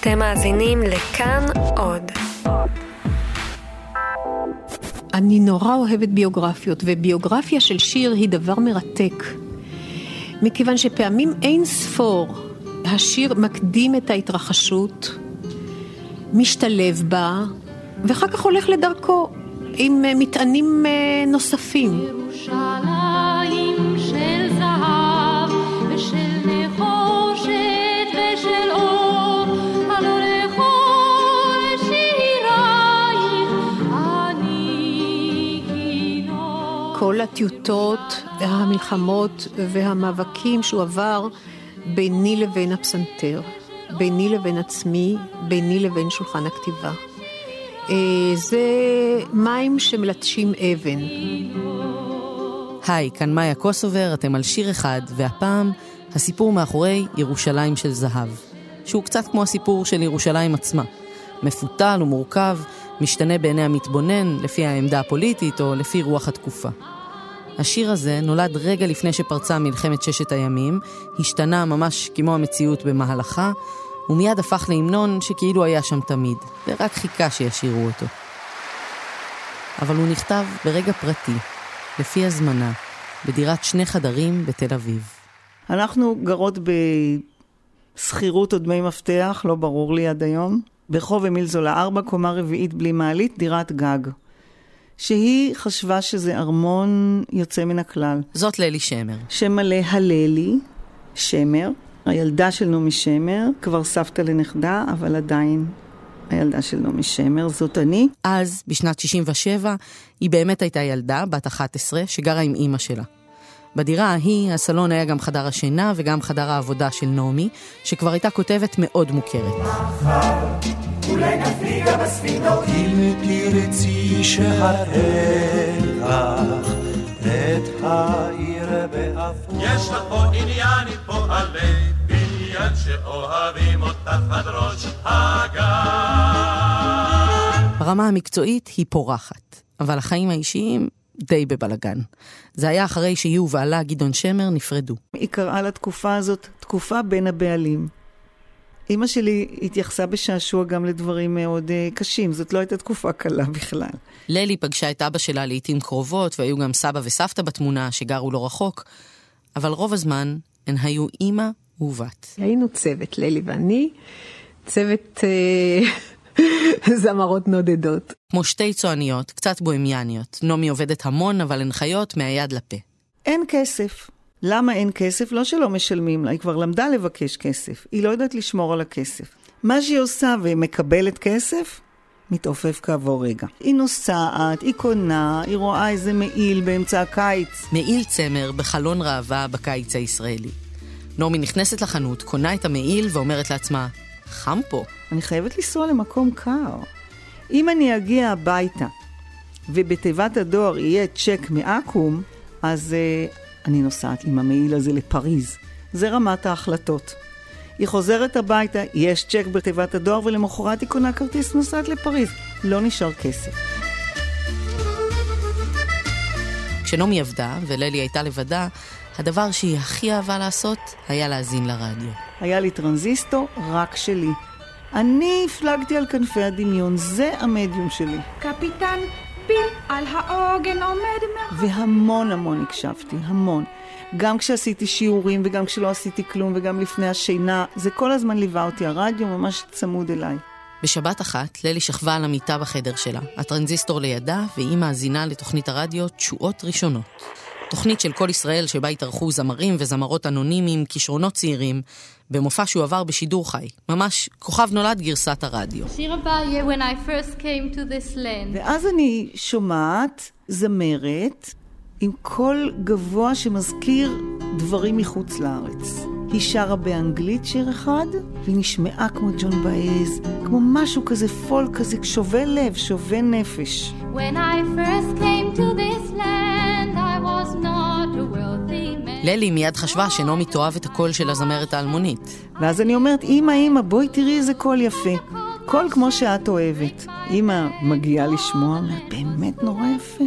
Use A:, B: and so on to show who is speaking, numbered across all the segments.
A: אתם מאזינים לכאן עוד.
B: אני נורא אוהבת ביוגרפיות, וביוגרפיה של שיר היא דבר מרתק. מכיוון שפעמים אין ספור השיר מקדים את ההתרחשות, משתלב בה, ואחר כך הולך לדרכו עם אה, מטענים אה, נוספים.
C: ירושלים
B: הטיוטות, המלחמות והמאבקים שהוא עבר ביני לבין הפסנתר, ביני לבין עצמי, ביני לבין שולחן הכתיבה. אה, זה מים שמלטשים אבן.
D: היי, כאן מאיה קוסובר, אתם על שיר אחד, והפעם הסיפור מאחורי ירושלים של זהב, שהוא קצת כמו הסיפור של ירושלים עצמה. מפותל ומורכב, משתנה בעיני המתבונן, לפי העמדה הפוליטית או לפי רוח התקופה. השיר הזה נולד רגע לפני שפרצה מלחמת ששת הימים, השתנה ממש כמו המציאות במהלכה, ומיד הפך להמנון שכאילו היה שם תמיד, ורק חיכה שישירו אותו. אבל הוא נכתב ברגע פרטי, לפי הזמנה, בדירת שני חדרים בתל אביב.
E: אנחנו גרות בשכירות או דמי מפתח, לא ברור לי עד היום, ברחוב אמיל זולה 4, קומה רביעית בלי מעלית, דירת גג. שהיא חשבה שזה ארמון יוצא מן הכלל.
D: זאת ללי שמר.
E: שם מלא הללי, שמר, הילדה של נעמי שמר, כבר סבתא לנכדה, אבל עדיין הילדה של נעמי שמר, זאת אני.
D: אז, בשנת 67, היא באמת הייתה ילדה, בת 11, שגרה עם אימא שלה. בדירה ההיא, הסלון היה גם חדר השינה וגם חדר העבודה של נעמי, שכבר הייתה כותבת מאוד מוכרת.
F: אולי נפליגה בספינות אם תרצי שהרך את העיר באפור.
G: יש לך פה עניין עם פועלי בניין שאוהבים אותך עד ראש הגן.
D: ברמה המקצועית היא פורחת, אבל החיים האישיים די בבלגן. זה היה אחרי שהיא ובעלה גדעון שמר נפרדו.
E: היא קראה לתקופה הזאת תקופה בין הבעלים. אימא שלי התייחסה בשעשוע גם לדברים מאוד uh, קשים, זאת לא הייתה תקופה קלה בכלל.
D: ללי פגשה את אבא שלה לעיתים קרובות, והיו גם סבא וסבתא בתמונה שגרו לא רחוק, אבל רוב הזמן הן היו אימא ובת.
B: היינו צוות, ללי ואני, צוות אה, זמרות נודדות.
D: כמו שתי צועניות, קצת בוהמיאניות. נעמי עובדת המון, אבל הן חיות מהיד לפה.
E: אין כסף. למה אין כסף? לא שלא משלמים לה, היא כבר למדה לבקש כסף. היא לא יודעת לשמור על הכסף. מה שהיא עושה ומקבלת כסף, מתעופף כעבור רגע. היא נוסעת, היא קונה, היא רואה איזה מעיל באמצע הקיץ.
D: מעיל צמר בחלון ראווה בקיץ הישראלי. נעמי נכנסת לחנות, קונה את המעיל ואומרת לעצמה, חם פה.
E: אני חייבת לנסוע למקום קר. אם אני אגיע הביתה ובתיבת הדואר יהיה צ'ק מעכו"ם, אז uh, אני נוסעת עם המעיל הזה לפריז. זה רמת ההחלטות. היא חוזרת הביתה, יש צ'ק בתיבת הדואר, ולמחרת היא קונה כרטיס נוסעת לפריז. לא נשאר כסף.
D: כשנעמי עבדה וללי הייתה לבדה, הדבר שהיא הכי אהבה לעשות היה להאזין לרדיו.
E: היה לי טרנזיסטור רק שלי. אני הפלגתי על כנפי הדמיון, זה המדיום שלי.
C: קפיטן פיל על העוגן עומד מאחור.
E: והמון המון הקשבתי, המון. גם כשעשיתי שיעורים וגם כשלא עשיתי כלום וגם לפני השינה, זה כל הזמן ליווה אותי, הרדיו ממש צמוד אליי.
D: בשבת אחת, ללי שכבה על המיטה בחדר שלה, הטרנזיסטור לידה, והיא מאזינה לתוכנית הרדיו תשואות ראשונות. תוכנית של כל ישראל שבה התארחו זמרים וזמרות אנונימיים, כישרונות צעירים, במופע שהוא עבר בשידור חי. ממש כוכב נולד גרסת הרדיו.
C: שיר הבא יהיה When I first came to this land.
E: ואז אני שומעת זמרת עם קול גבוה שמזכיר דברים מחוץ לארץ. היא שרה באנגלית שיר אחד, והיא נשמעה כמו ג'ון באז, כמו משהו כזה פול כזה, שובה לב, שובה נפש.
C: When I first came to this land,
D: ללי מיד חשבה שנעמי תאהב את הקול של הזמרת האלמונית.
E: ואז אני אומרת, אמא, אמא, בואי תראי איזה קול יפה. קול כמו שאת אוהבת. אמא מגיעה לשמוע, אומרת, באמת נורא יפה.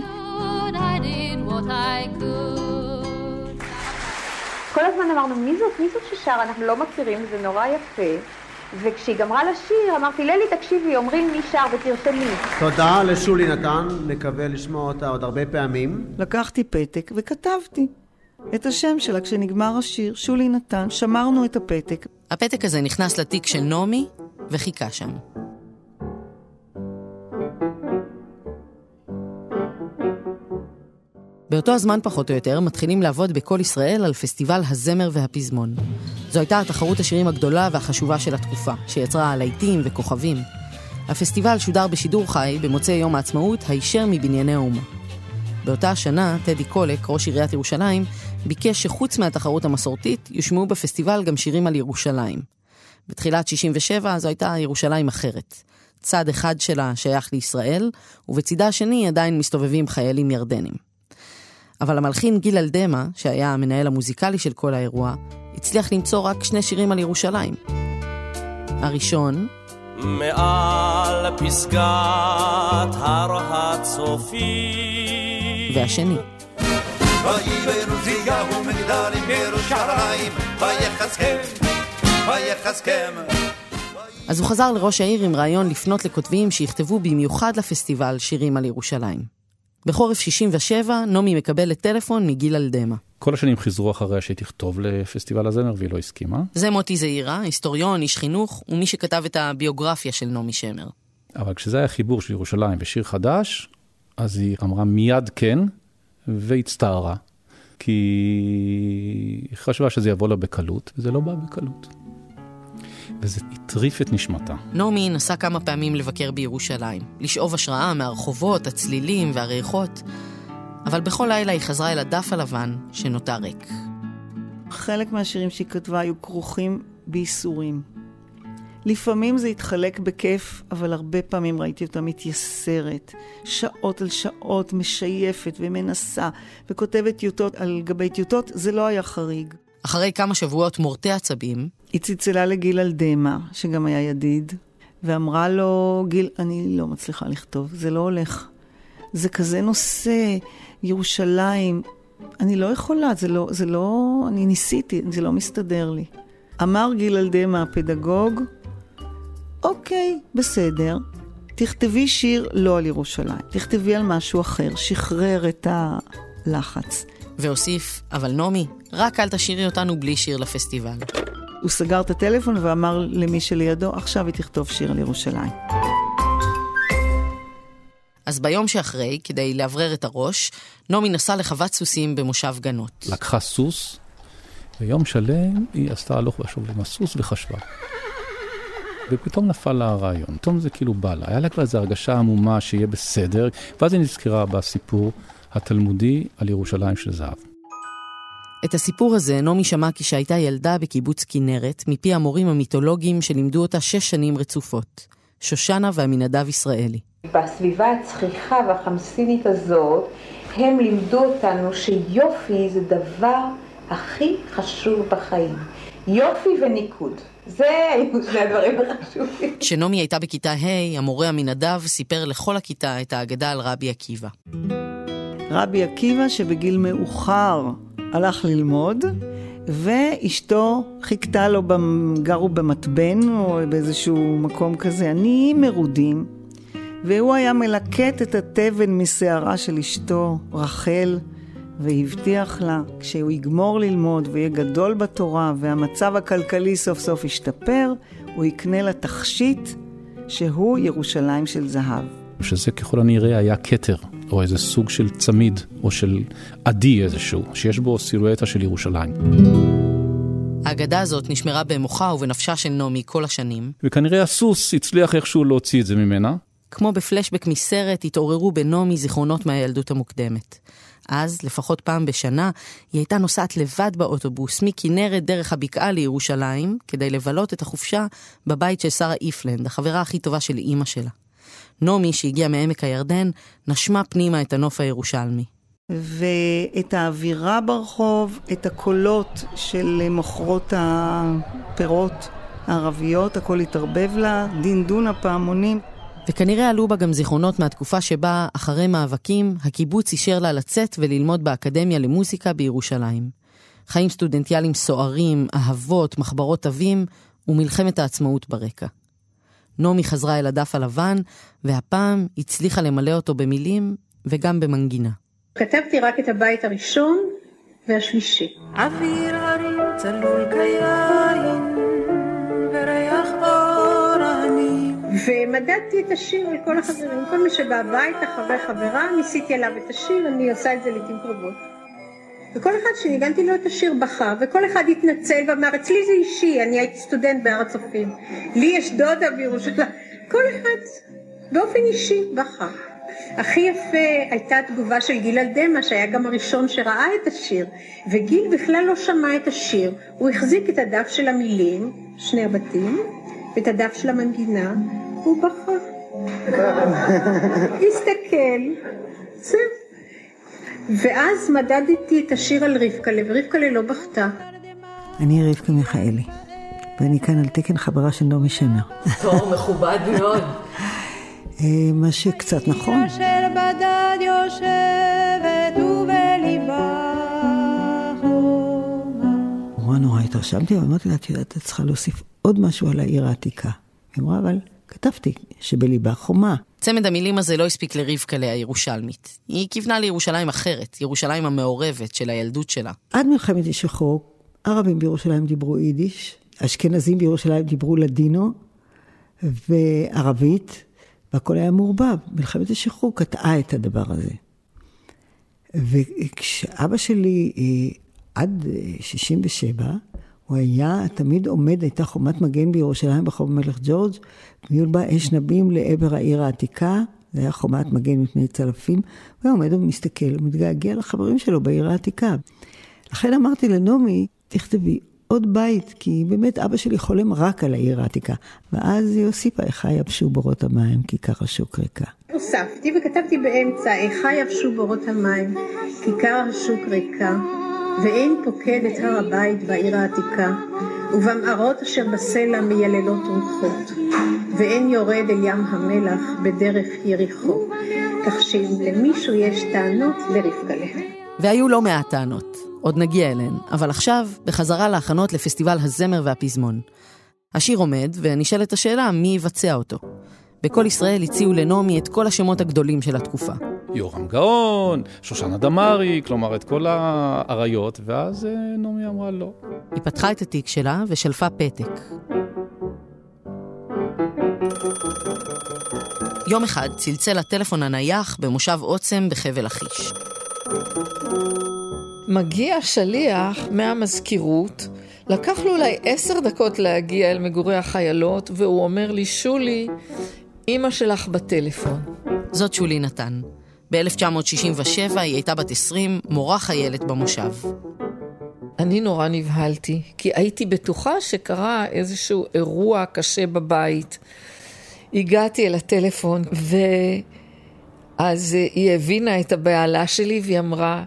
H: כל הזמן אמרנו, מי זאת? מי זאת ששרה? אנחנו לא מכירים, זה נורא יפה. וכשהיא גמרה לשיר, אמרתי, ללי, תקשיבי, אומרים מי שר ותרשמי.
I: תודה לשולי נתן, נקווה לשמוע אותה עוד הרבה פעמים.
E: לקחתי פתק וכתבתי את השם שלה כשנגמר השיר, שולי נתן, שמרנו את הפתק.
D: הפתק הזה נכנס לתיק של נעמי וחיכה שם. באותו הזמן פחות או יותר מתחילים לעבוד בכל ישראל על פסטיבל הזמר והפזמון. זו הייתה התחרות השירים הגדולה והחשובה של התקופה, שיצרה להיטים וכוכבים. הפסטיבל שודר בשידור חי במוצאי יום העצמאות הישר מבנייני האומה. באותה השנה, טדי קולק, ראש עיריית ירושלים, ביקש שחוץ מהתחרות המסורתית, יושמעו בפסטיבל גם שירים על ירושלים. בתחילת 67' זו הייתה ירושלים אחרת. צד אחד שלה שייך לישראל, ובצידה השני עדיין מסתובבים חיילים ירדנים. אבל המלחין גיל אלדמה, שהיה המנהל המוזיקלי של כל האירוע, הצליח למצוא רק שני שירים על ירושלים. הראשון,
J: מעל פסגת הר הצופים.
D: והשני,
F: ויבנו זיהו מגדלים בירושלים, ויחזקם, ויחזקם.
D: אז הוא חזר לראש העיר עם רעיון לפנות לכותבים שיכתבו במיוחד לפסטיבל שירים על ירושלים. בחורף 67, נעמי מקבלת טלפון מגיל אלדמה.
K: כל השנים חיזרו אחריה שהיא תכתוב לפסטיבל הזמר והיא לא הסכימה.
D: זה מוטי זעירה, היסטוריון, איש חינוך, ומי שכתב את הביוגרפיה של נעמי שמר.
K: אבל כשזה היה חיבור של ירושלים ושיר חדש, אז היא אמרה מיד כן, והצטערה. כי היא חשבה שזה יבוא לה בקלות, וזה לא בא בקלות. וזה הטריף את נשמתה.
D: נעמי נסע כמה פעמים לבקר בירושלים, לשאוב השראה מהרחובות, הצלילים והריחות, אבל בכל לילה היא חזרה אל הדף הלבן שנותר ריק.
E: חלק מהשירים שהיא כתבה היו כרוכים בייסורים. לפעמים זה התחלק בכיף, אבל הרבה פעמים ראיתי אותה מתייסרת. שעות על שעות, משייפת ומנסה, וכותבת טיוטות על גבי טיוטות, זה לא היה חריג.
D: אחרי כמה שבועות מורטי עצבים,
E: היא צלצלה לגיל אלדמה, שגם היה ידיד, ואמרה לו, גיל, אני לא מצליחה לכתוב, זה לא הולך. זה כזה נושא, ירושלים, אני לא יכולה, זה לא, זה לא, אני ניסיתי, זה לא מסתדר לי. אמר גיל אלדמה, הפדגוג, אוקיי, בסדר, תכתבי שיר לא על ירושלים, תכתבי על משהו אחר, שחרר את הלחץ.
D: והוסיף, אבל נעמי, רק אל תשאירי אותנו בלי שיר לפסטיבל.
E: הוא סגר את הטלפון ואמר למי שלידו, עכשיו היא תכתוב שיר על ירושלים.
D: אז ביום שאחרי, כדי לאוורר את הראש, נעמי נסעה לחוות סוסים במושב גנות.
K: לקחה סוס, ויום שלם היא עשתה הלוך ושוב עם הסוס וחשבה. ופתאום נפל לה הרעיון, פתאום זה כאילו בא לה, היה לה כבר איזו הרגשה עמומה שיהיה בסדר, ואז היא נזכרה בסיפור התלמודי על ירושלים של זהב.
D: את הסיפור הזה נעמי שמעה כשהייתה ילדה בקיבוץ כנרת, מפי המורים המיתולוגיים שלימדו אותה שש שנים רצופות, שושנה ועמינדב ישראלי.
H: בסביבה הצחיחה והחמסינית הזאת, הם לימדו אותנו שיופי זה דבר הכי חשוב בחיים. יופי וניקוד. זה היו שני הדברים החשובים.
D: כשנעמי הייתה בכיתה ה', המורה עמינדב סיפר לכל הכיתה את האגדה על רבי עקיבא.
E: רבי עקיבא שבגיל מאוחר הלך ללמוד, ואשתו חיכתה לו, גרו במתבן או באיזשהו מקום כזה, עניים מרודים, והוא היה מלקט את התבן משערה של אשתו, רחל, והבטיח לה, כשהוא יגמור ללמוד ויהיה גדול בתורה והמצב הכלכלי סוף סוף ישתפר, הוא יקנה לה תכשיט שהוא ירושלים של זהב.
K: שזה ככל הנראה היה כתר, או איזה סוג של צמיד, או של עדי איזשהו, שיש בו סילואטה של ירושלים.
D: האגדה הזאת נשמרה במוחה ובנפשה של נעמי כל השנים.
K: וכנראה הסוס הצליח איכשהו להוציא את זה ממנה.
D: כמו בפלשבק מסרט, התעוררו בנעמי זיכרונות מהילדות המוקדמת. אז, לפחות פעם בשנה, היא הייתה נוסעת לבד באוטובוס מכנרת דרך הבקעה לירושלים, כדי לבלות את החופשה בבית של שרה איפלנד, החברה הכי טובה של אימא שלה. נעמי, שהגיעה מעמק הירדן, נשמה פנימה את הנוף הירושלמי.
E: ואת האווירה ברחוב, את הקולות של מוכרות הפירות הערביות, הכל התערבב לה, דינדון הפעמונים.
D: וכנראה עלו בה גם זיכרונות מהתקופה שבה, אחרי מאבקים, הקיבוץ אישר לה לצאת וללמוד באקדמיה למוזיקה בירושלים. חיים סטודנטיאליים סוערים, אהבות, מחברות אבים ומלחמת העצמאות ברקע. נעמי חזרה אל הדף הלבן, והפעם הצליחה למלא אותו במילים וגם במנגינה.
L: כתבתי רק את הבית הראשון והשלישי.
M: אוויר הרים צלול כיין וריח אורנים.
L: ומדדתי את השיר על כל החברים. כל מי שבא הביתה, חבר חברה, ניסיתי עליו את השיר, אני עושה את זה לעיתים קרובות. וכל אחד שניגנתי לו את השיר בכה, וכל אחד התנצל ואמר, אצלי זה אישי, אני הייתי סטודנט בהר הצופים. לי יש דודה בירושלים. כל אחד באופן אישי בכה. הכי יפה הייתה התגובה של גיל אלדמה, שהיה גם הראשון שראה את השיר, וגיל בכלל לא שמע את השיר, הוא החזיק את הדף של המילים, שני הבתים, ואת הדף של המנגינה, והוא בכה. הסתכל, זהו. ואז מדדתי את השיר על רבקלה, ורבקלה לא בכתה.
N: אני רבקה מיכאלי, ואני כאן על תקן חברה של נעמי שמר.
D: טוב, מכובד מאוד.
N: אה, מה שקצת נכון.
M: אשר בדד יושבת ובליבה חומה.
N: נורא נורא התרשמתי, ואמרתי לה, את יודעת, את צריכה להוסיף עוד משהו על העיר העתיקה. היא אמרה, אבל כתבתי שבליבה חומה.
D: צמד המילים הזה לא הספיק לרבקלה הירושלמית. היא כיוונה לירושלים אחרת, ירושלים המעורבת של הילדות שלה.
N: עד מלחמת השחרור, ערבים בירושלים דיברו יידיש, אשכנזים בירושלים דיברו לדינו וערבית, והכל היה מעורבב. מלחמת השחרור קטעה את הדבר הזה. וכשאבא שלי, אה, עד אה, 67, הוא היה תמיד עומד, הייתה חומת מגן בירושלים ברחוב המלך ג'ורג', והיו בה אש נבים לעבר העיר העתיקה, זה היה חומת מגן מפני צלפים, הוא היה עומד ומסתכל, ומתגעגע לחברים שלו בעיר העתיקה. לכן אמרתי לנעמי, תכתבי עוד בית, כי באמת אבא שלי חולם רק על העיר העתיקה. ואז היא הוסיפה, איכה יבשו בורות המים, כיכר השוק ריקה.
L: הוספתי וכתבתי באמצע, איכה יבשו בורות המים, כיכר השוק ריקה, ואין פוקד את הר הבית והעיר העתיקה, ובמערות אשר בסלע מייללות רוחות, ואין יורד אל ים המלח בדרך יריחו, כך שאם למישהו יש טענות, לרבקלה.
D: והיו לא מעט טענות, עוד נגיע אליהן, אבל עכשיו, בחזרה להכנות לפסטיבל הזמר והפזמון. השיר עומד, ונשאלת השאלה מי יבצע אותו. בכל ישראל הציעו לנעמי את כל השמות הגדולים של התקופה.
K: יורם גאון, שושנה דמארי, כלומר את כל האריות, ואז אה, נעמי אמרה לא.
D: היא פתחה את התיק שלה ושלפה פתק. יום אחד צלצל הטלפון הנייח במושב עוצם בחבל לכיש.
O: מגיע שליח מהמזכירות, לקח לו אולי עשר דקות להגיע אל מגורי החיילות, והוא אומר לי, שולי, אימא שלך בטלפון.
D: זאת שולי נתן. ב-1967 היא הייתה בת 20, מורה חיילת במושב.
O: אני נורא נבהלתי, כי הייתי בטוחה שקרה איזשהו אירוע קשה בבית. הגעתי אל הטלפון, ואז היא הבינה את הבהלה שלי והיא אמרה,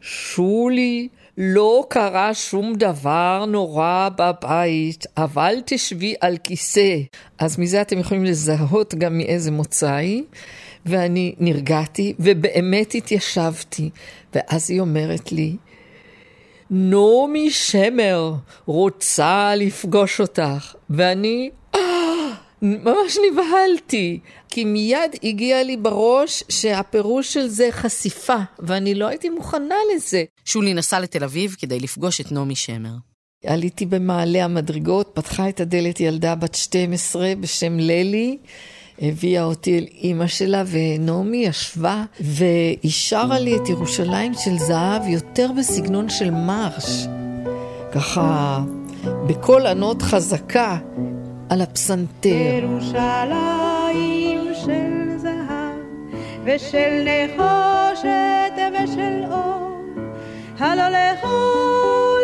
O: שולי, לא קרה שום דבר נורא בבית, אבל תשבי על כיסא. אז מזה אתם יכולים לזהות גם מאיזה מוצא היא. ואני נרגעתי, ובאמת התיישבתי. ואז היא אומרת לי, נעמי שמר רוצה לפגוש אותך. ואני אה, ממש נבהלתי, כי מיד הגיע לי בראש שהפירוש של זה חשיפה, ואני לא הייתי מוכנה לזה.
D: שולי נסעה לתל אביב כדי לפגוש את נעמי שמר.
O: עליתי במעלה המדרגות, פתחה את הדלת ילדה בת 12 בשם ללי. הביאה אותי אל אימא שלה, ונעמי ישבה והיא שרה לי את ירושלים של זהב יותר בסגנון של מרש. ככה, בקול ענות חזקה על הפסנתר.
M: ירושלים של זהב ושל נחושת ושל אור, הלא לכל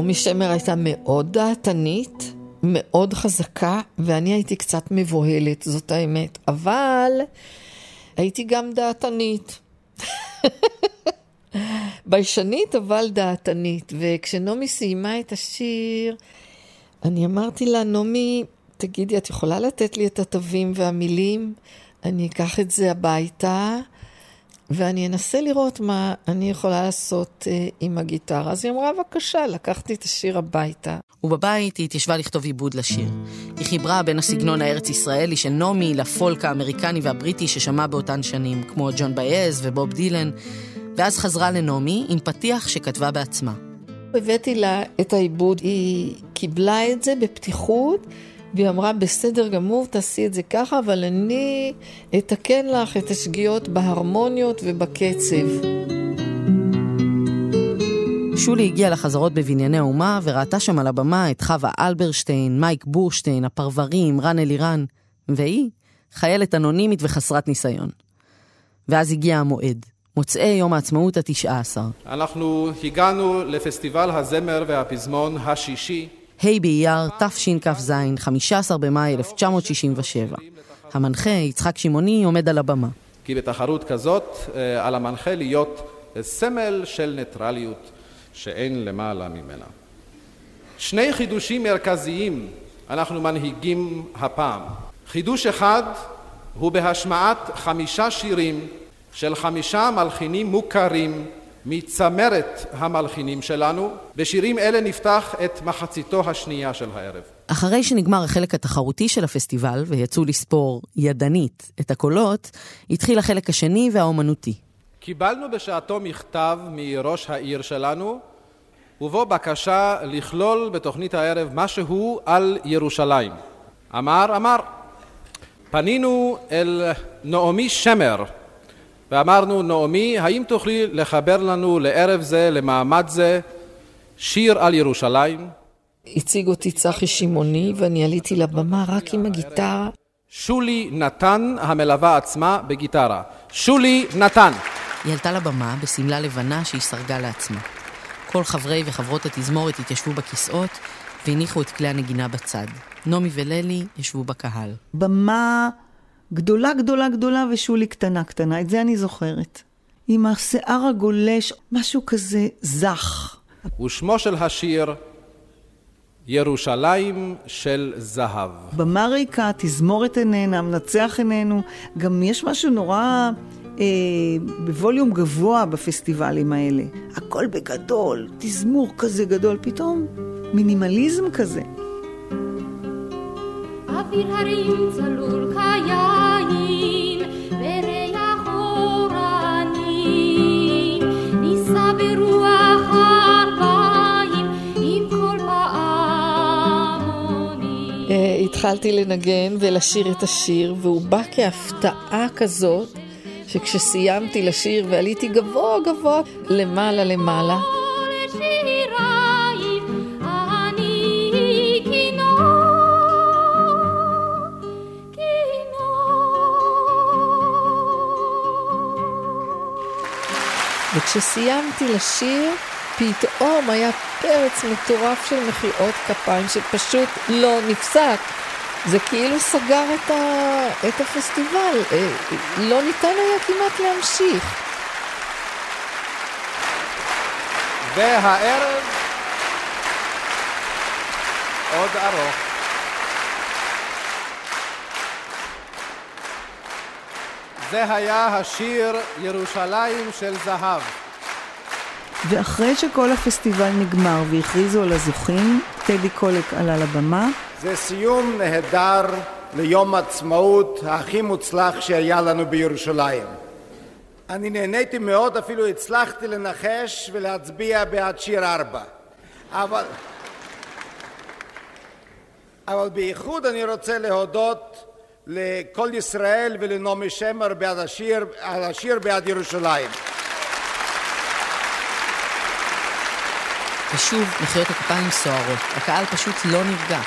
O: נעמי שמר הייתה מאוד דעתנית, מאוד חזקה, ואני הייתי קצת מבוהלת, זאת האמת. אבל הייתי גם דעתנית. ביישנית, אבל דעתנית. וכשנעמי סיימה את השיר, אני אמרתי לה, נעמי, תגידי, את יכולה לתת לי את התווים והמילים? אני אקח את זה הביתה, ואני אנסה לראות מה אני יכולה לעשות אה, עם הגיטרה. אז היא אמרה, בבקשה, לקחתי את השיר הביתה.
D: ובבית היא התיישבה לכתוב עיבוד לשיר. היא חיברה בין הסגנון הארץ-ישראלי של נעמי לפולק האמריקני והבריטי ששמע באותן שנים, כמו ג'ון בייז ובוב דילן, ואז חזרה לנעמי עם פתיח שכתבה בעצמה.
O: הבאתי לה את העיבוד, היא קיבלה את זה בפתיחות, והיא אמרה, בסדר גמור, תעשי את זה ככה, אבל אני אתקן לך את השגיאות בהרמוניות ובקצב.
D: שולי הגיעה לחזרות בבנייני האומה וראתה שם על הבמה את חווה אלברשטיין, מייק בורשטיין, הפרברים, רן אלירן, והיא חיילת אנונימית וחסרת ניסיון. ואז הגיע המועד, מוצאי יום העצמאות התשעה עשר.
P: אנחנו הגענו לפסטיבל הזמר והפזמון השישי.
D: ה' באייר תשכ"ז, 15 במאי 1967. המנחה, יצחק שמעוני, עומד על הבמה.
P: כי בתחרות כזאת אה, על המנחה להיות סמל של ניטרליות שאין למעלה ממנה. שני חידושים מרכזיים אנחנו מנהיגים הפעם. חידוש אחד הוא בהשמעת חמישה שירים של חמישה מלחינים מוכרים מצמרת המלחינים שלנו. בשירים אלה נפתח את מחציתו השנייה של הערב.
D: אחרי שנגמר החלק התחרותי של הפסטיבל ויצאו לספור ידנית את הקולות, התחיל החלק השני והאומנותי.
P: קיבלנו בשעתו מכתב מראש העיר שלנו, ובו בקשה לכלול בתוכנית הערב משהו על ירושלים. אמר, אמר, פנינו אל נעמי שמר ואמרנו, נעמי, האם תוכלי לחבר לנו לערב זה, למעמד זה, שיר על ירושלים?
O: הציג אותי צחי שמעוני ואני עליתי לבמה רק עם הגיטרה.
P: שולי נתן, המלווה עצמה, בגיטרה. שולי נתן.
D: היא עלתה לבמה בשמלה לבנה שהיא סרגה לעצמה. כל חברי וחברות התזמורת התיישבו בכיסאות והניחו את כלי הנגינה בצד. נעמי וללי ישבו בקהל.
E: במה גדולה גדולה גדולה ושולי קטנה קטנה, את זה אני זוכרת. עם השיער הגולש, משהו כזה זך.
P: ושמו של השיר ירושלים של זהב.
E: במה ריקה, תזמורת איננה, מנצח איננו. גם יש משהו נורא אה, בווליום גבוה בפסטיבלים האלה. הכל בגדול, תזמור כזה גדול, פתאום מינימליזם כזה.
C: אוויר הרים צלול כיין,
O: התחלתי לנגן ולשיר את השיר, והוא בא כהפתעה כזאת, שכשסיימתי לשיר ועליתי גבוה גבוה למעלה למעלה, וכשסיימתי לשיר, פתאום היה פרץ מטורף של מחיאות כפיים שפשוט לא נפסק. זה כאילו סגר את, ה... את הפסטיבל, אה, לא ניתן היה כמעט להמשיך.
P: והערב עוד ארוך. זה היה השיר ירושלים של זהב.
E: ואחרי שכל הפסטיבל נגמר והכריזו על הזוכים, טדי קולק עלה לבמה.
Q: זה סיום נהדר ליום עצמאות הכי מוצלח שהיה לנו בירושלים. אני נהניתי מאוד, אפילו הצלחתי לנחש ולהצביע בעד שיר ארבע. אבל... אבל בייחוד אני רוצה להודות לכל ישראל ולנעמי שמר בעד השיר, על השיר בעד ירושלים.
D: ושוב מחיאות הכפיים סוערות. הקהל פשוט לא נרגע.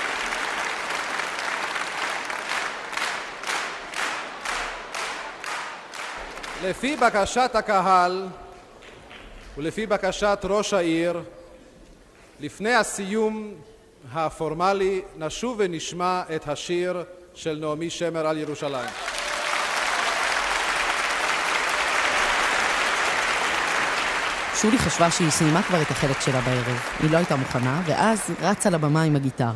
P: לפי בקשת הקהל ולפי בקשת ראש העיר, לפני הסיום הפורמלי נשוב ונשמע את השיר של נעמי שמר על ירושלים.
D: שולי חשבה שהיא סיימה כבר את החלק שלה בערב. היא לא הייתה מוכנה, ואז רצה לבמה עם הגיטרה.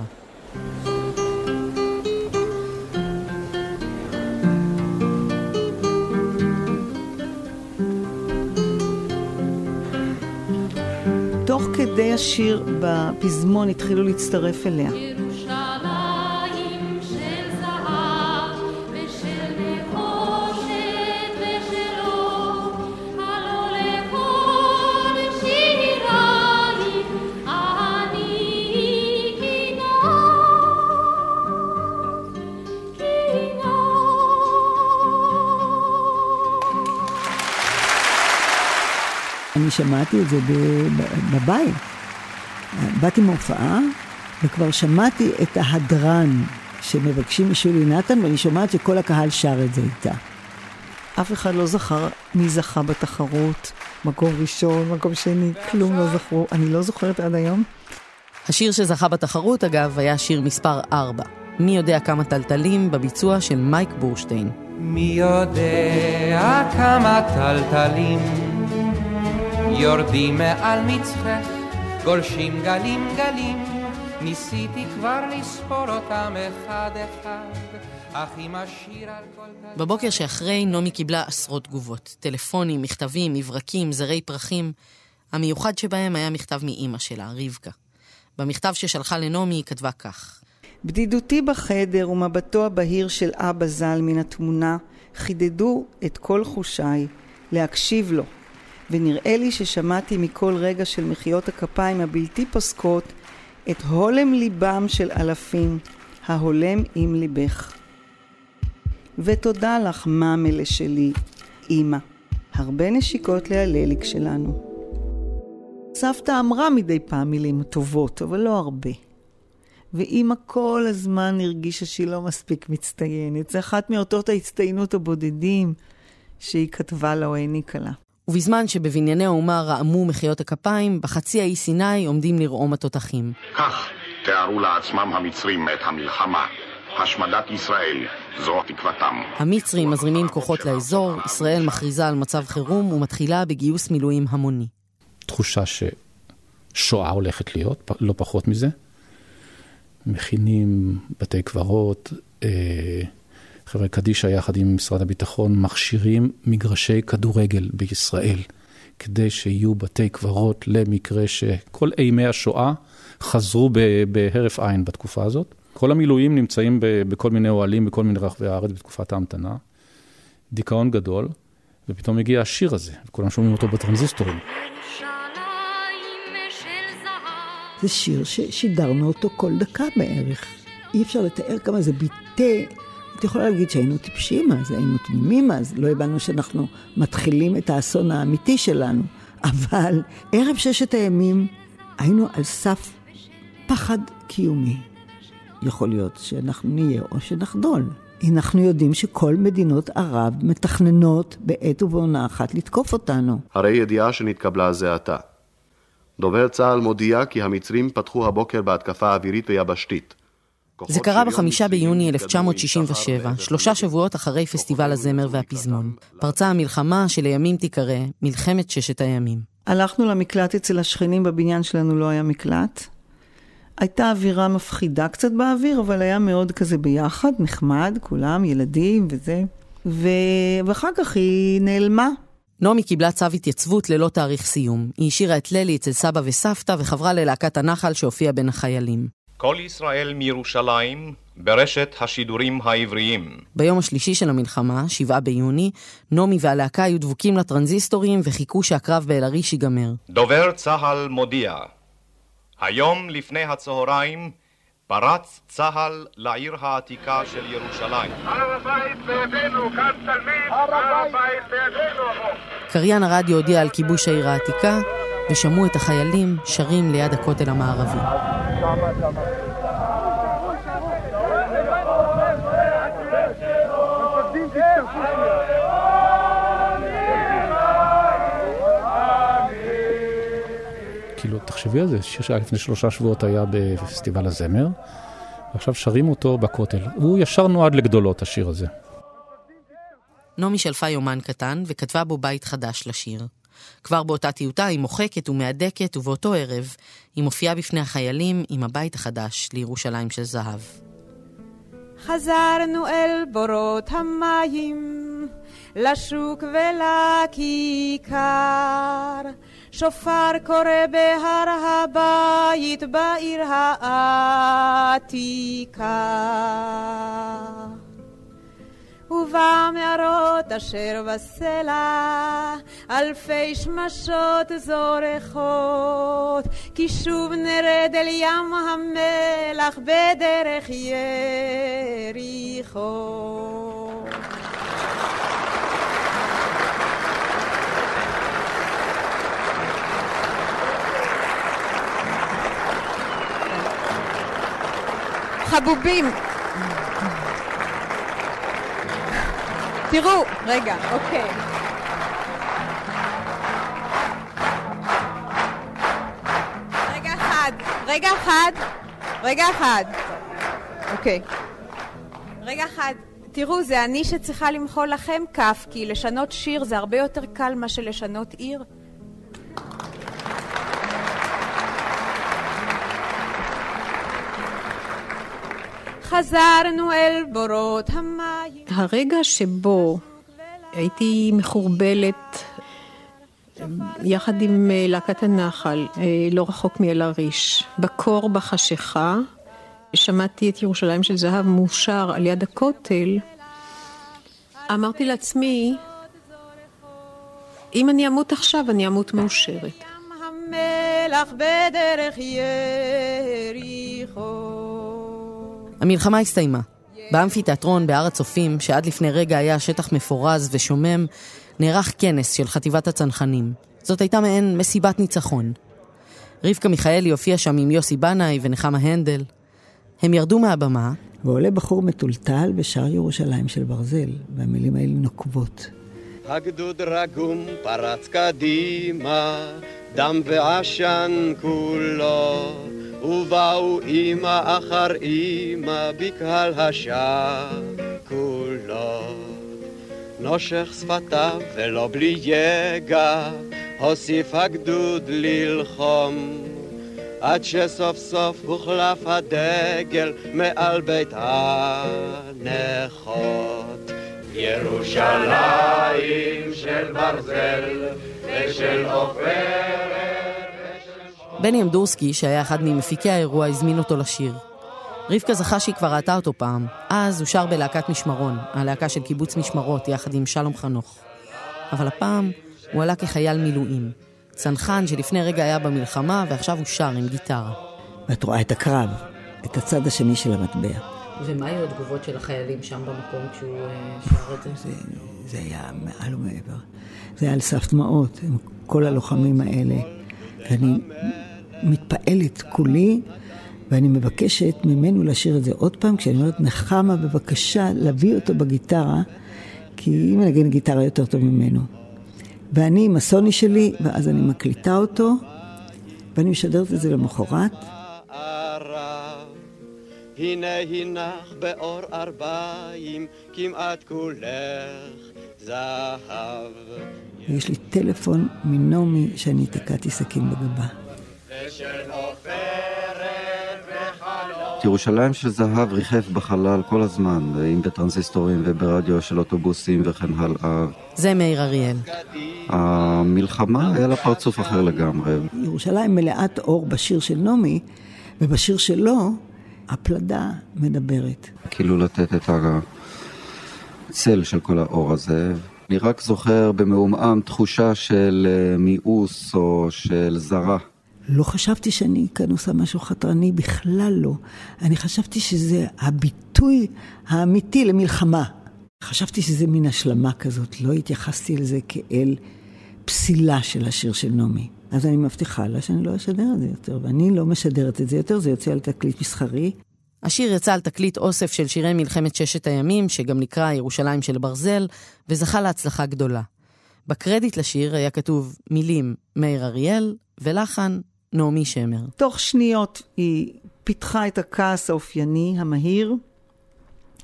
E: תוך כדי השיר בפזמון התחילו להצטרף אליה.
N: שמעתי את זה בבית. באתי מהופעה, וכבר שמעתי את ההדרן שמבקשים משולי נתן, ואני שומעת שכל הקהל שר את זה איתה.
E: אף אחד לא זכר מי זכה בתחרות, מקום ראשון, מקום שני, כלום לא זכרו. אני לא זוכרת עד היום.
D: השיר שזכה בתחרות, אגב, היה שיר מספר 4. מי יודע כמה טלטלים בביצוע של מייק בורשטיין.
R: מי יודע כמה טלטלים יורדים מעל מצחך, גולשים גלים גלים, ניסיתי כבר לספור אותם אחד אחד.
D: בבוקר שאחרי, נעמי קיבלה עשרות תגובות. טלפונים, מכתבים, מברקים, זרי פרחים. המיוחד שבהם היה מכתב מאימא שלה, רבקה. במכתב ששלחה לנעמי היא כתבה כך:
E: בדידותי בחדר ומבטו הבהיר של אבא ז"ל מן התמונה חידדו את כל חושיי להקשיב לו, ונראה לי ששמעתי מכל רגע של מחיאות הכפיים הבלתי פוסקות את הולם ליבם של אלפים, ההולם עם ליבך. ותודה לך, ממלה שלי, אמא. הרבה נשיקות להלליק שלנו. סבתא אמרה מדי פעם מילים טובות, אבל לא הרבה. ואימא כל הזמן הרגישה שהיא לא מספיק מצטיינת. זה אחת מאותות ההצטיינות הבודדים שהיא כתבה לה או העניקה לה.
D: ובזמן שבבנייני האומה רעמו מחיאות הכפיים, בחצי האי סיני עומדים לרעום התותחים.
S: כך תיארו לעצמם המצרים את המלחמה. השמדת ישראל, זו תקוותם.
D: המצרים מזרימים כוחות לאזור, ישראל מכריזה על מצב חירום ומתחילה בגיוס מילואים המוני.
K: תחושה ששואה הולכת להיות, לא פחות מזה. מכינים בתי קברות, אה, חבר'ה קדישא יחד עם משרד הביטחון מכשירים מגרשי כדורגל בישראל, כדי שיהיו בתי קברות למקרה שכל אימי השואה חזרו בהרף עין בתקופה הזאת. כל המילואים נמצאים בכל מיני אוהלים בכל מיני רחבי הארץ בתקופת ההמתנה. דיכאון גדול, ופתאום הגיע השיר הזה, וכולם שומעים אותו בטרנזיסטורים.
N: זה שיר ששידרנו אותו כל דקה בערך. אי אפשר לתאר כמה זה ביטא. את יכולה להגיד שהיינו טיפשים אז, היינו תמימים אז, לא הבנו שאנחנו מתחילים את האסון האמיתי שלנו. אבל ערב ששת הימים היינו על סף פחד קיומי. יכול להיות שאנחנו נהיה או שנחדול. אנחנו יודעים שכל מדינות ערב מתכננות בעת ובעונה אחת לתקוף אותנו.
T: הרי ידיעה שנתקבלה זה עתה. דובר צה"ל מודיע כי המצרים פתחו הבוקר בהתקפה אווירית ויבשתית.
D: זה קרה בחמישה ביוני 1967, שלושה שבועות אחרי פסטיבל הזמר והפזמון. פרצה המלחמה שלימים תיקרא מלחמת ששת הימים.
E: הלכנו למקלט אצל השכנים, בבניין שלנו לא היה מקלט. הייתה אווירה מפחידה קצת באוויר, אבל היה מאוד כזה ביחד, נחמד, כולם, ילדים וזה. ו... ואחר כך היא נעלמה.
D: נעמי קיבלה צו התייצבות ללא תאריך סיום. היא השאירה את ללי אצל סבא וסבתא וחברה ללהקת הנחל שהופיעה בין החיילים.
U: כל ישראל מירושלים ברשת השידורים העבריים.
D: ביום השלישי של המלחמה, 7 ביוני, נעמי והלהקה היו דבוקים לטרנזיסטורים וחיכו שהקרב באל-עריש ייגמר.
U: דובר צה"ל מודיע, היום לפני הצהריים פרץ צה"ל לעיר העתיקה של ירושלים.
G: הר הבית בידינו, כאן תלמיד, הר הבית בידינו.
D: קריין הרדיו הודיע על כיבוש העיר העתיקה, ושמעו את החיילים שרים ליד הכותל המערבי.
K: כאילו, תחשבי על זה, שיר שהיה לפני שלושה שבועות היה בפסטיבל הזמר, ועכשיו שרים אותו בכותל. הוא ישר נועד לגדולות, השיר הזה.
D: נעמי שלפה יומן קטן וכתבה בו בית חדש לשיר. כבר באותה טיוטה היא מוחקת ומהדקת, ובאותו ערב היא מופיעה בפני החיילים עם הבית החדש לירושלים של זהב.
M: חזרנו אל בורות המים, לשוק ולכיכר, שופר קורא בהר הבית בעיר העתיקה. ובמערות אשר בסלע, אלפי שמשות זורחות, כי שוב נרד אל ים המלח בדרך יריחו. חבובים. תראו, רגע, אוקיי. רגע אחד, רגע אחד, רגע אחד. אוקיי. רגע אחד. תראו, זה אני שצריכה למחוא לכם כף, כי לשנות שיר זה הרבה יותר קל מאשר לשנות עיר. חזרנו אל בורות המים.
B: הרגע שבו הייתי מחורבלת יחד עם אה, להקת הנחל, אה, לא רחוק מאל-עריש, בקור בחשיכה, שמעתי את ירושלים של זהב מאושר על יד הכותל, אמרתי לעצמי, אם אני אמות עכשיו, אני אמות מאושרת.
M: המלח בדרך יריחו.
D: המלחמה הסתיימה. באמפיתיאטרון בהר הצופים, שעד לפני רגע היה שטח מפורז ושומם, נערך כנס של חטיבת הצנחנים. זאת הייתה מעין מסיבת ניצחון. רבקה מיכאלי הופיעה שם עם יוסי בנאי ונחמה הנדל. הם ירדו מהבמה.
N: ועולה בחור מטולטל בשער ירושלים של ברזל, והמילים האלה נוקבות.
V: הגדוד רגום פרץ קדימה, דם ועשן כולו, ובאו אימא אחר אימא בקהל השכולו. נושך שפתיו ולא בלי יגע, הוסיף הגדוד ללחום. עד שסוף סוף הוחלף הדגל מעל בית הנכות.
G: ירושלים של ברזל ושל עופרת
D: בני אמדורסקי, שהיה אחד ממפיקי האירוע, הזמין אותו לשיר. רבקה זכה שהיא כבר ראתה אותו פעם. אז הוא שר בלהקת משמרון, הלהקה של קיבוץ משמרות, יחד עם שלום חנוך. אבל הפעם הוא עלה כחייל מילואים. צנחן שלפני רגע היה במלחמה, ועכשיו הוא שר עם גיטרה.
N: ואת רואה את הקרב, את הצד השני של המטבע.
D: ומה היו התגובות של החיילים שם במקום כשהוא שר את זה?
N: זה, זה היה מעל ומעבר. זה היה על סף דמעות, עם כל הלוחמים האלה. ואני מתפעלת כולי, ואני מבקשת ממנו לשיר את זה עוד פעם, כשאני אומרת, נחמה, בבקשה, להביא אותו בגיטרה, כי היא מנגן גיטרה יותר טוב ממנו. ואני עם הסוני שלי, ואז אני מקליטה אותו, ואני משדרת את זה למחרת.
V: הנה הנך באור ארבעים, כמעט כולך זהב.
N: ויש לי טלפון מנעמי שאני תקעתי סכין בגבה.
W: את ירושלים של זהב ריחף בחלל כל הזמן, אם בטרנזיסטורים וברדיו של אוטובוסים וכן הלאה.
D: זה מאיר אריאל.
W: המלחמה היה לה פרצוף אחר לגמרי.
N: ירושלים מלאת אור בשיר של נעמי, ובשיר שלו הפלדה מדברת.
W: כאילו לתת את הצל של כל האור הזה. אני רק זוכר במעומעם תחושה של אה, מיאוס או של זרה.
N: לא חשבתי שאני כאן עושה משהו חתרני, בכלל לא. אני חשבתי שזה הביטוי האמיתי למלחמה. חשבתי שזה מין השלמה כזאת, לא התייחסתי לזה כאל פסילה של השיר של נעמי. אז אני מבטיחה לה שאני לא אשדר את זה יותר, ואני לא משדרת את זה יותר, זה יוצא על תקליט מסחרי.
D: השיר יצא על תקליט אוסף של שירי מלחמת ששת הימים, שגם נקרא ירושלים של ברזל, וזכה להצלחה גדולה. בקרדיט לשיר היה כתוב מילים מאיר אריאל, ולחן נעמי שמר.
E: תוך שניות היא פיתחה את הכעס האופייני, המהיר.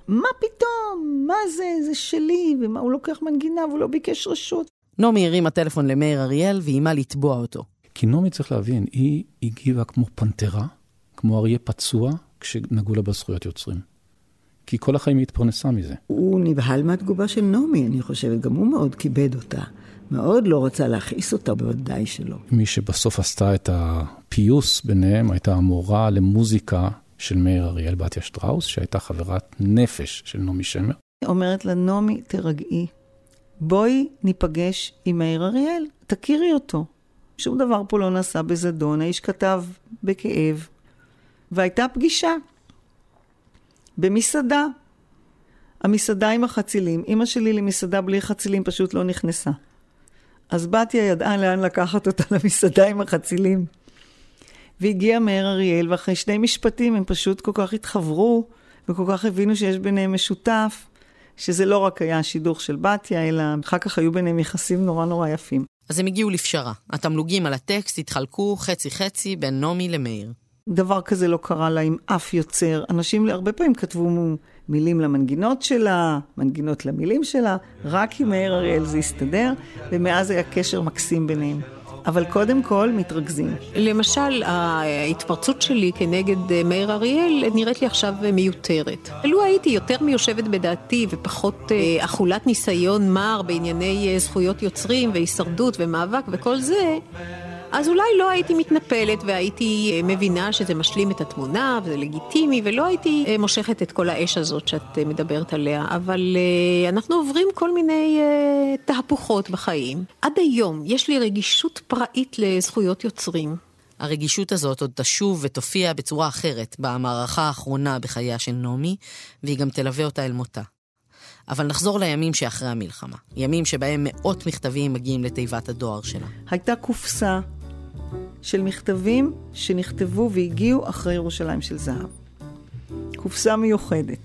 E: מה פתאום? מה זה? זה שלי, ומה הוא לוקח מנגינה והוא לא ביקש רשות.
D: נעמי הרימה טלפון למאיר אריאל ואיימה לתבוע אותו.
K: כי נעמי צריך להבין, היא הגיבה כמו פנתרה, כמו אריה פצוע, כשנגעו לה בזכויות יוצרים. כי כל החיים היא התפרנסה מזה.
N: הוא נבהל מהתגובה של נעמי, אני חושבת, גם הוא מאוד כיבד אותה. מאוד לא רצה להכעיס אותה, בוודאי שלא.
K: מי שבסוף עשתה את הפיוס ביניהם הייתה המורה למוזיקה של מאיר אריאל בתיה שטראוס, שהייתה חברת נפש של נעמי שמר.
E: אומרת לה, נעמי, תרגעי. בואי ניפגש עם מאיר אריאל, תכירי אותו. שום דבר פה לא נעשה בזדון, האיש כתב בכאב. והייתה פגישה במסעדה. המסעדה עם החצילים. אימא שלי למסעדה בלי חצילים פשוט לא נכנסה. אז בתיה ידעה לאן לקחת אותה למסעדה עם החצילים. והגיע מאיר אריאל, ואחרי שני משפטים הם פשוט כל כך התחברו, וכל כך הבינו שיש ביניהם משותף, שזה לא רק היה השידוך של בתיה, אלא אחר כך היו ביניהם יחסים נורא נורא יפים.
D: אז הם הגיעו לפשרה. התמלוגים על הטקסט התחלקו חצי-חצי בין נעמי למאיר.
E: דבר כזה לא קרה לה עם אף יוצר. אנשים הרבה פעמים כתבו מילים למנגינות שלה, מנגינות למילים שלה, רק עם מאיר אריאל זה הסתדר, ומאז היה קשר מקסים ביניהם. אבל קודם כל מתרכזים.
B: למשל, ההתפרצות שלי כנגד אה, מאיר אריאל נראית לי עכשיו מיותרת. לו הייתי יותר מיושבת בדעתי ופחות אה, אכולת ניסיון מר בענייני אה, זכויות יוצרים והישרדות ומאבק וכל זה, אז אולי לא הייתי מתנפלת והייתי אה, מבינה שזה משלים את התמונה וזה לגיטימי ולא הייתי אה, מושכת את כל האש הזאת שאת אה, מדברת עליה, אבל אנחנו עוברים כל מיני תהפוכות בחיים. עד היום יש לי רגישות פראית לזכויות יוצרים.
D: הרגישות הזאת עוד תשוב ותופיע בצורה אחרת במערכה האחרונה בחייה של נעמי, והיא גם תלווה אותה אל מותה. אבל נחזור לימים שאחרי המלחמה. ימים שבהם מאות מכתבים מגיעים לתיבת הדואר שלה.
E: הייתה קופסה של מכתבים שנכתבו והגיעו אחרי ירושלים של זהב. קופסה מיוחדת.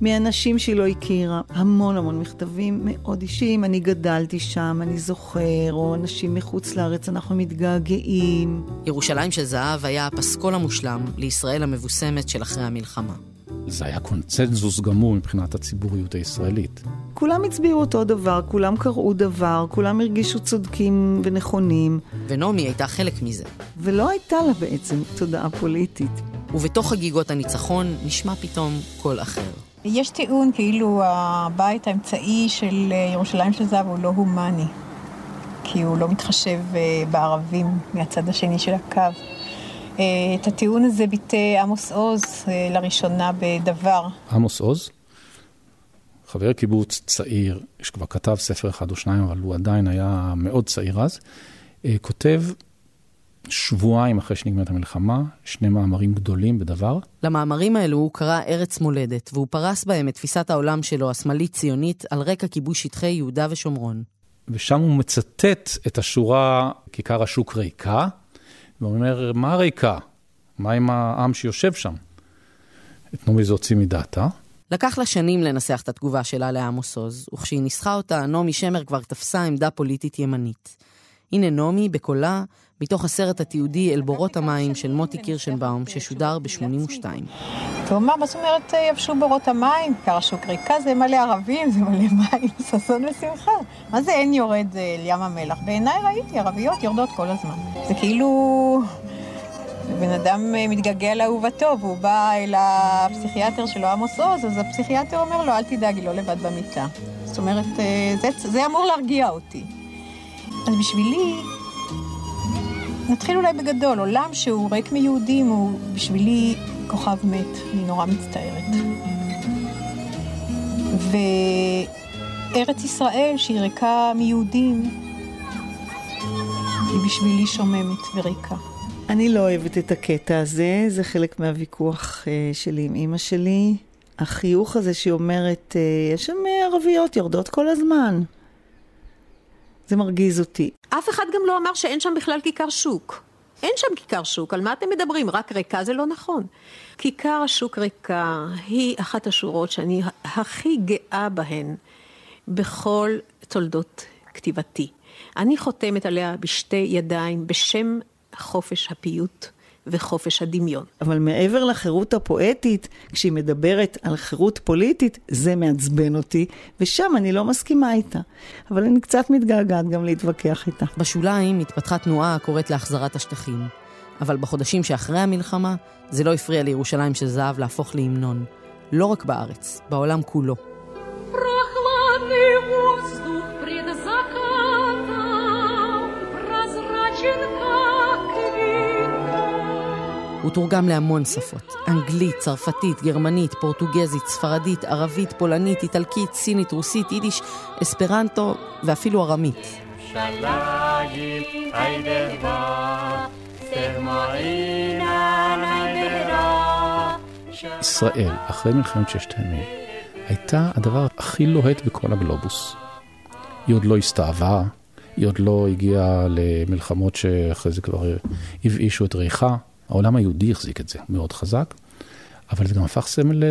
E: מאנשים שהיא לא הכירה, המון המון מכתבים מאוד אישיים, אני גדלתי שם, אני זוכר, או אנשים מחוץ לארץ, אנחנו מתגעגעים.
D: ירושלים של זהב היה הפסקול המושלם לישראל המבוסמת של אחרי המלחמה.
K: זה היה קונצנזוס גמור מבחינת הציבוריות הישראלית.
E: כולם הצביעו אותו דבר, כולם קראו דבר, כולם הרגישו צודקים ונכונים.
D: ונעמי הייתה חלק מזה.
E: ולא הייתה לה בעצם תודעה פוליטית.
D: ובתוך חגיגות הניצחון נשמע פתאום קול אחר.
M: יש טיעון כאילו הבית האמצעי של ירושלים של זהב הוא לא הומני. כי הוא לא מתחשב אה, בערבים מהצד השני של הקו. אה, את הטיעון הזה ביטא עמוס עוז אה, לראשונה בדבר.
K: עמוס עוז? חבר קיבוץ צעיר, שכבר כתב ספר אחד או שניים, אבל הוא עדיין היה מאוד צעיר אז, אה, כותב שבועיים אחרי שנגמרת המלחמה, שני מאמרים גדולים בדבר.
D: למאמרים האלו הוא קרא ארץ מולדת, והוא פרס בהם את תפיסת העולם שלו, השמאלית-ציונית, על רקע כיבוש שטחי יהודה ושומרון.
K: ושם הוא מצטט את השורה, כיכר השוק ריקה, והוא אומר, מה ריקה? מה עם העם שיושב שם? את נעמי זה הוציא מדעתה.
D: לקח לה שנים לנסח את התגובה שלה לעמוס עוז, וכשהיא ניסחה אותה, נעמי שמר כבר תפסה עמדה פוליטית ימנית. הנה נעמי, בקולה, מתוך הסרט התיעודי אל בורות המים של מוטי קירשנבאום, ששודר ב-82.
M: הוא מה זאת אומרת יבשו בורות המים? כר השוק ריקה זה מלא ערבים, זה מלא מים, ששון ושמחה. מה זה אין יורד אל ים המלח? בעיניי ראיתי, ערביות יורדות כל הזמן. זה כאילו... בן אדם מתגעגע לאהובתו, והוא בא אל הפסיכיאטר שלו, עמוס עוז, אז הפסיכיאטר אומר לו, אל תדאג, היא לא לבד במיטה. זאת אומרת, זה, זה אמור להרגיע אותי. אז בשבילי, נתחיל אולי בגדול, עולם שהוא ריק מיהודים הוא בשבילי כוכב מת, אני נורא מצטערת. וארץ ישראל שהיא ריקה מיהודים, היא בשבילי שוממת וריקה.
E: אני לא אוהבת את הקטע הזה, זה חלק מהוויכוח uh, שלי עם אימא שלי. החיוך הזה שהיא אומרת, uh, יש שם ערביות יורדות כל הזמן. זה מרגיז אותי.
B: אף אחד גם לא אמר שאין שם בכלל כיכר שוק. אין שם כיכר שוק, על מה אתם מדברים? רק ריקה זה לא נכון. כיכר השוק ריקה היא אחת השורות שאני הכי גאה בהן בכל תולדות כתיבתי. אני חותמת עליה בשתי ידיים בשם חופש הפיוט וחופש הדמיון.
E: אבל מעבר לחירות הפואטית, כשהיא מדברת על חירות פוליטית, זה מעצבן אותי, ושם אני לא מסכימה איתה. אבל אני קצת מתגעגעת גם להתווכח איתה.
D: בשוליים התפתחה תנועה הקוראת להחזרת השטחים. אבל בחודשים שאחרי המלחמה, זה לא הפריע לירושלים של זהב להפוך להמנון. לא רק בארץ, בעולם כולו.
C: רחמני
D: הוא תורגם להמון שפות, אנגלית, צרפתית, גרמנית, פורטוגזית, ספרדית, ערבית, פולנית, איטלקית, סינית, רוסית, יידיש, אספרנטו ואפילו ארמית.
K: ישראל, אחרי מלחמת ששת הימים, הייתה הדבר הכי לוהט בכל הגלובוס. היא עוד לא הסתאבה, היא עוד לא הגיעה למלחמות שאחרי זה כבר הבאישו את ריחה. העולם היהודי החזיק את זה מאוד חזק, אבל זה גם הפך סמל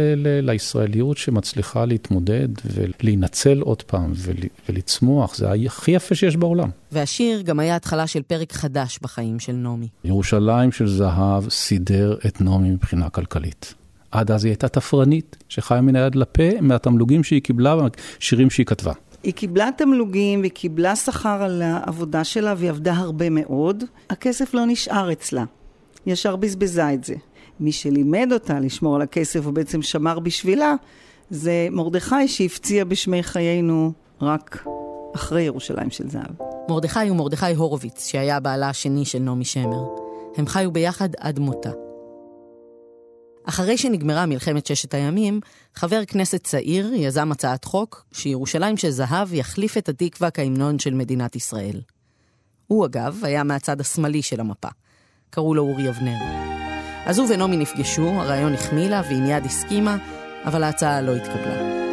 K: לישראליות שמצליחה להתמודד ולהינצל עוד פעם ול- ולצמוח, זה הכי יפה שיש בעולם.
D: והשיר גם היה התחלה של פרק חדש בחיים של נעמי.
K: ירושלים של זהב סידר את נעמי מבחינה כלכלית. עד אז היא הייתה תפרנית, שחיה מן היד לפה מהתמלוגים שהיא קיבלה ומהשירים שהיא כתבה.
E: היא קיבלה תמלוגים והיא קיבלה שכר על העבודה שלה והיא עבדה הרבה מאוד. הכסף לא נשאר אצלה. ישר בזבזה את זה. מי שלימד אותה לשמור על הכסף ובעצם שמר בשבילה, זה מרדכי שהפציע בשמי חיינו רק אחרי ירושלים של זהב.
D: מרדכי הוא מרדכי הורוביץ, שהיה בעלה השני של נעמי שמר. הם חיו ביחד עד מותה. אחרי שנגמרה מלחמת ששת הימים, חבר כנסת צעיר יזם הצעת חוק שירושלים של זהב יחליף את התקווה כהמנון של מדינת ישראל. הוא אגב היה מהצד השמאלי של המפה. קראו לו אורי אבנר. אז הוא ונעמי נפגשו, הרעיון החמיא לה והיא מיד הסכימה, אבל ההצעה לא התקבלה.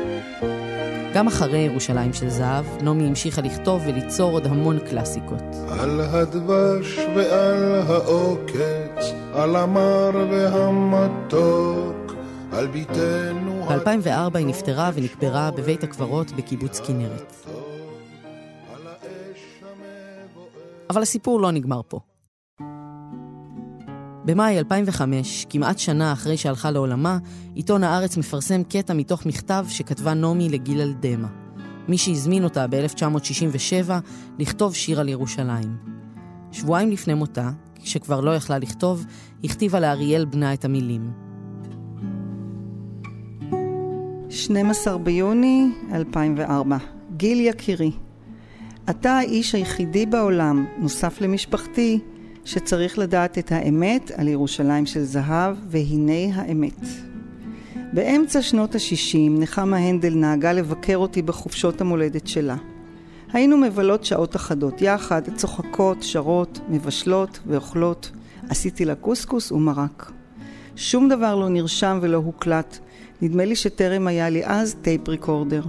D: גם אחרי ירושלים של זהב, נעמי המשיכה לכתוב וליצור עוד המון קלאסיקות.
X: על הדבש ועל העוקץ, על המר והמתוק, על ביתנו...
D: ב-2004 היא נפטרה ונקברה בבית הקברות בקיבוץ כנרת. אבל הסיפור לא נגמר פה. במאי 2005, כמעט שנה אחרי שהלכה לעולמה, עיתון הארץ מפרסם קטע מתוך מכתב שכתבה נעמי לגילל דמע. מי שהזמין אותה ב-1967 לכתוב שיר על ירושלים. שבועיים לפני מותה, כשכבר לא יכלה לכתוב, הכתיבה לאריאל בנה את המילים.
E: 12 ביוני 2004. גיל יקירי, אתה האיש היחידי בעולם, נוסף למשפחתי, שצריך לדעת את האמת על ירושלים של זהב, והנה האמת. באמצע שנות ה-60 נחמה הנדל נהגה לבקר אותי בחופשות המולדת שלה. היינו מבלות שעות אחדות יחד, צוחקות, שרות, מבשלות ואוכלות. עשיתי לה קוסקוס ומרק. שום דבר לא נרשם ולא הוקלט. נדמה לי שטרם היה לי אז טייפ ריקורדר.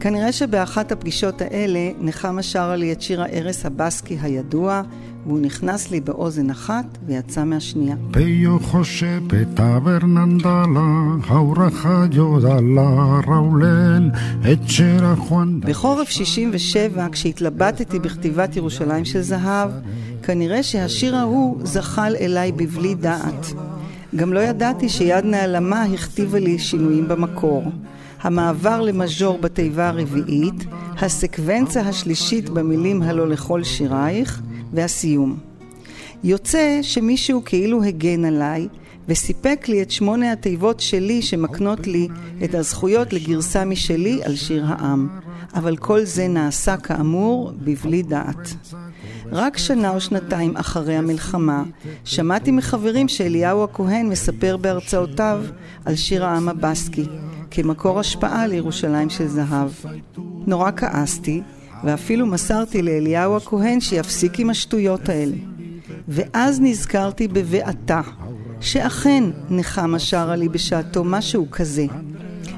E: כנראה שבאחת הפגישות האלה נחמה שרה לי את שיר הארס הבסקי הידוע, והוא נכנס לי באוזן אחת ויצא מהשנייה.
X: Peyo José Peta Bernandala, Jaura Jodala, Raulel, Etchera Juan
E: בחורף 67, כשהתלבטתי בכתיבת ירושלים של זהב, כנראה שהשיר ההוא זחל אליי בבלי דעת. גם לא ידעתי שיד נעלמה הכתיבה לי שינויים במקור. המעבר למז'ור בתיבה הרביעית, הסקוונצה השלישית במילים הלא לכל שירייך, והסיום. יוצא שמישהו כאילו הגן עליי וסיפק לי את שמונה התיבות שלי שמקנות לי את הזכויות לגרסה משלי על שיר העם. אבל כל זה נעשה כאמור בבלי דעת. רק שנה או שנתיים אחרי המלחמה שמעתי מחברים שאליהו הכהן מספר בהרצאותיו על שיר העם הבסקי כמקור השפעה לירושלים של זהב. נורא כעסתי ואפילו מסרתי לאליהו הכהן שיפסיק עם השטויות האלה. ואז נזכרתי בבעתה, שאכן נחמה שרה לי בשעתו משהו כזה.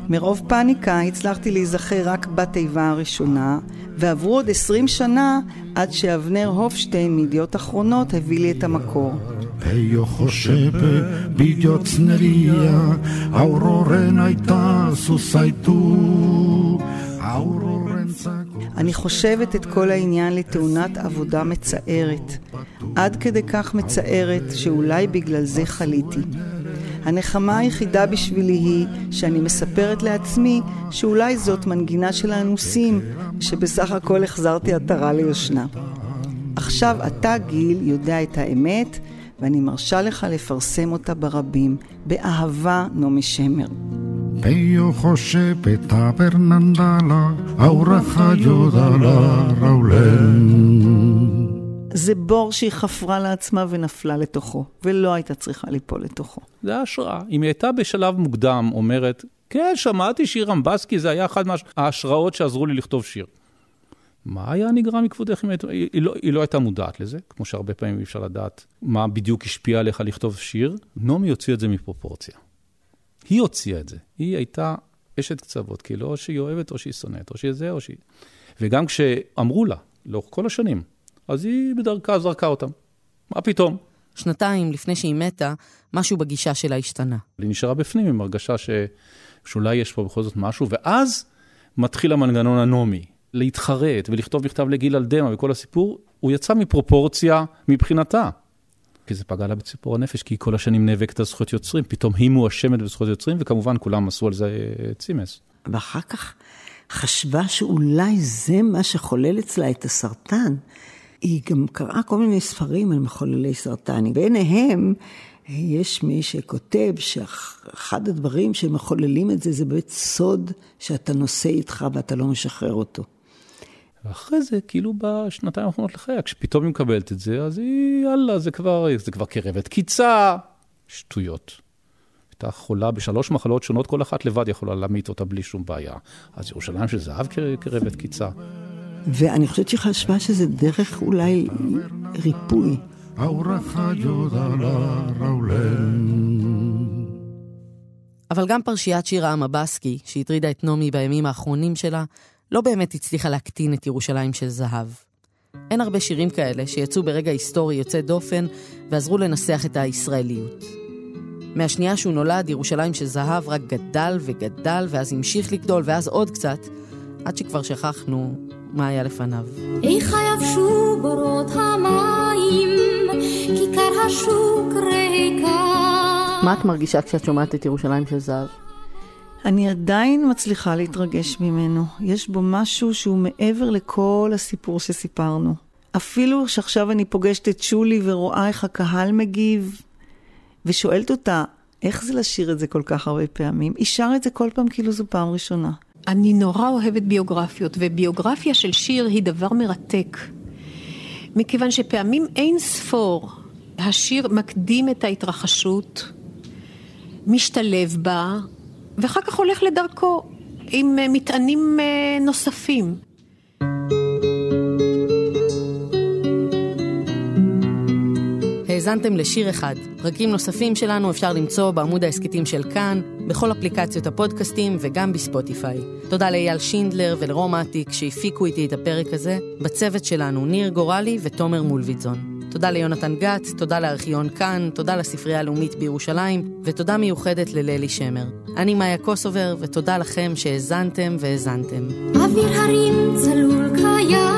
E: מרוב פאניקה הצלחתי להיזכר רק בתיבה הראשונה, ועברו עוד עשרים שנה עד שאבנר הופשטיין מידיעות אחרונות הביא לי את המקור.
X: Peyo José Billotzneriya, Auroren Aita Susaitu, Auroren
E: אני חושבת את כל העניין לתאונת עבודה מצערת. עד כדי כך מצערת שאולי בגלל זה חליתי. הנחמה היחידה בשבילי היא שאני מספרת לעצמי שאולי זאת מנגינה של האנוסים, שבסך הכל החזרתי עטרה ליושנה. עכשיו אתה, גיל, יודע את האמת, ואני מרשה לך לפרסם אותה ברבים. באהבה, נעמי שמר.
X: Peyo José Peta Bernandala, Aura Jodala, Raulel.
E: זה בור שהיא חפרה לעצמה ונפלה לתוכו, ולא הייתה צריכה ליפול לתוכו.
K: זה השראה. אם היא הייתה בשלב מוקדם אומרת, כן, שמעתי שיר רמבסקי, זה היה אחת מההשראות שעזרו לי לכתוב שיר. מה היה נגרע מכבודך אם היא, היא, לא, היא לא הייתה מודעת לזה, כמו שהרבה פעמים אי אפשר לדעת מה בדיוק השפיע עליך לכתוב שיר. נעמי הוציא את זה מפרופורציה. היא הוציאה את זה. היא הייתה אשת קצוות, כאילו או שהיא אוהבת או שהיא שונאת, או שהיא זה או שהיא... וגם כשאמרו לה, לאורך כל השנים, אז היא בדרכה זרקה אותם. מה פתאום?
D: שנתיים לפני שהיא מתה, משהו בגישה שלה השתנה.
K: היא נשארה בפנים עם הרגשה ש... שאולי יש פה בכל זאת משהו, ואז מתחיל המנגנון הנומי, להתחרט ולכתוב מכתב לגיל על דמע וכל הסיפור, הוא יצא מפרופורציה מבחינתה. כי זה פגע לה בציפור הנפש, כי היא כל השנים נאבקת על זכויות יוצרים, פתאום היא מואשמת בזכויות יוצרים, וכמובן כולם עשו על זה אה, צימס.
N: ואחר כך חשבה שאולי זה מה שחולל אצלה את הסרטן. היא גם קראה כל מיני ספרים על מחוללי סרטן, ביניהם יש מי שכותב שאחד הדברים שמחוללים את זה, זה באמת סוד שאתה נושא איתך ואתה לא משחרר אותו.
K: ואחרי זה, כאילו בשנתיים האחרונות לחייה, כשפתאום היא מקבלת את זה, אז היא, יאללה, זה כבר, זה כבר קרבת קיצה, שטויות. הייתה חולה בשלוש מחלות שונות, כל אחת לבד יכולה להמית אותה בלי שום בעיה. אז ירושלים של זהב קרבת קיצה.
N: ואני חושבת שהיא חשבה שזה דרך אולי ריפוי.
D: אבל גם פרשיית שיר העם הבסקי, שהטרידה את נעמי בימים האחרונים שלה, לא באמת הצליחה להקטין את ירושלים של זהב. אין הרבה שירים כאלה שיצאו ברגע היסטורי יוצא דופן ועזרו לנסח את הישראליות. מהשנייה שהוא נולד, ירושלים של זהב רק גדל וגדל, ואז המשיך לגדול, ואז עוד קצת, עד שכבר שכחנו מה היה לפניו.
C: איך יבשו בורות המים, כיכר השוק ריקה.
D: מה את מרגישה כשאת שומעת את ירושלים של זהב?
E: אני עדיין מצליחה להתרגש ממנו. יש בו משהו שהוא מעבר לכל הסיפור שסיפרנו. אפילו שעכשיו אני פוגשת את שולי ורואה איך הקהל מגיב, ושואלת אותה, איך זה לשיר את זה כל כך הרבה פעמים? היא שרה את זה כל פעם כאילו זו פעם ראשונה.
B: אני נורא אוהבת ביוגרפיות, וביוגרפיה של שיר היא דבר מרתק. מכיוון שפעמים אין ספור השיר מקדים את ההתרחשות, משתלב בה, ואחר כך הולך לדרכו עם אה, מטענים אה, נוספים.
D: האזנתם לשיר אחד. פרקים נוספים שלנו אפשר למצוא בעמוד ההסכתים של כאן, בכל אפליקציות הפודקאסטים וגם בספוטיפיי. תודה לאייל שינדלר ולרום אטיק שהפיקו איתי את הפרק הזה. בצוות שלנו ניר גורלי ותומר מולביטזון. תודה ליונתן גת, תודה לארכיון כאן, תודה לספרייה הלאומית בירושלים, ותודה מיוחדת לללי שמר. אני מאיה קוסובר, ותודה לכם שהאזנתם והאזנתם.
C: אוויר הרים צלול כיין,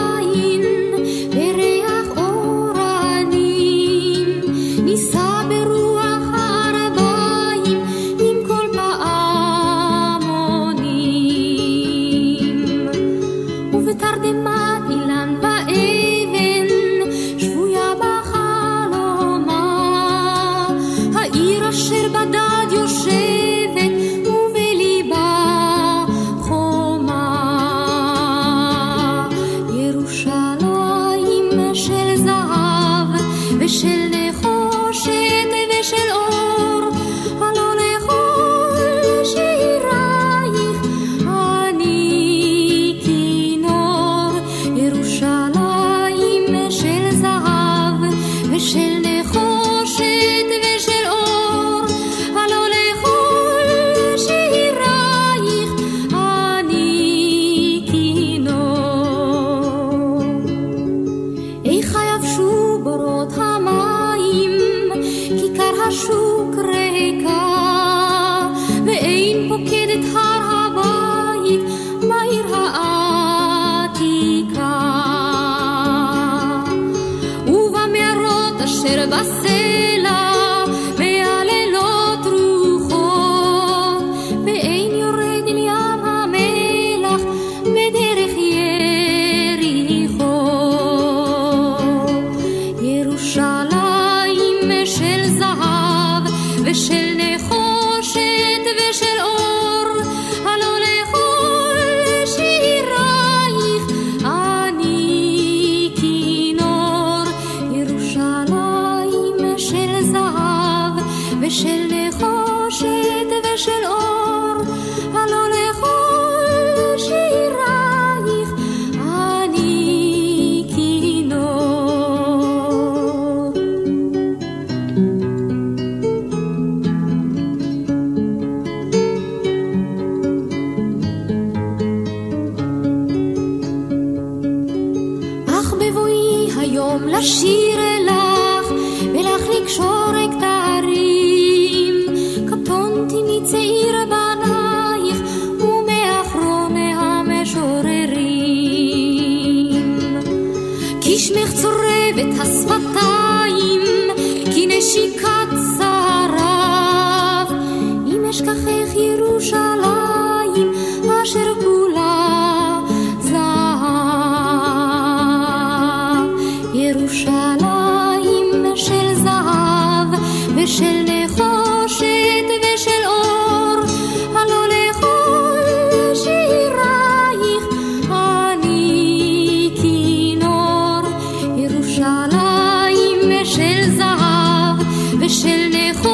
C: ושל נחושת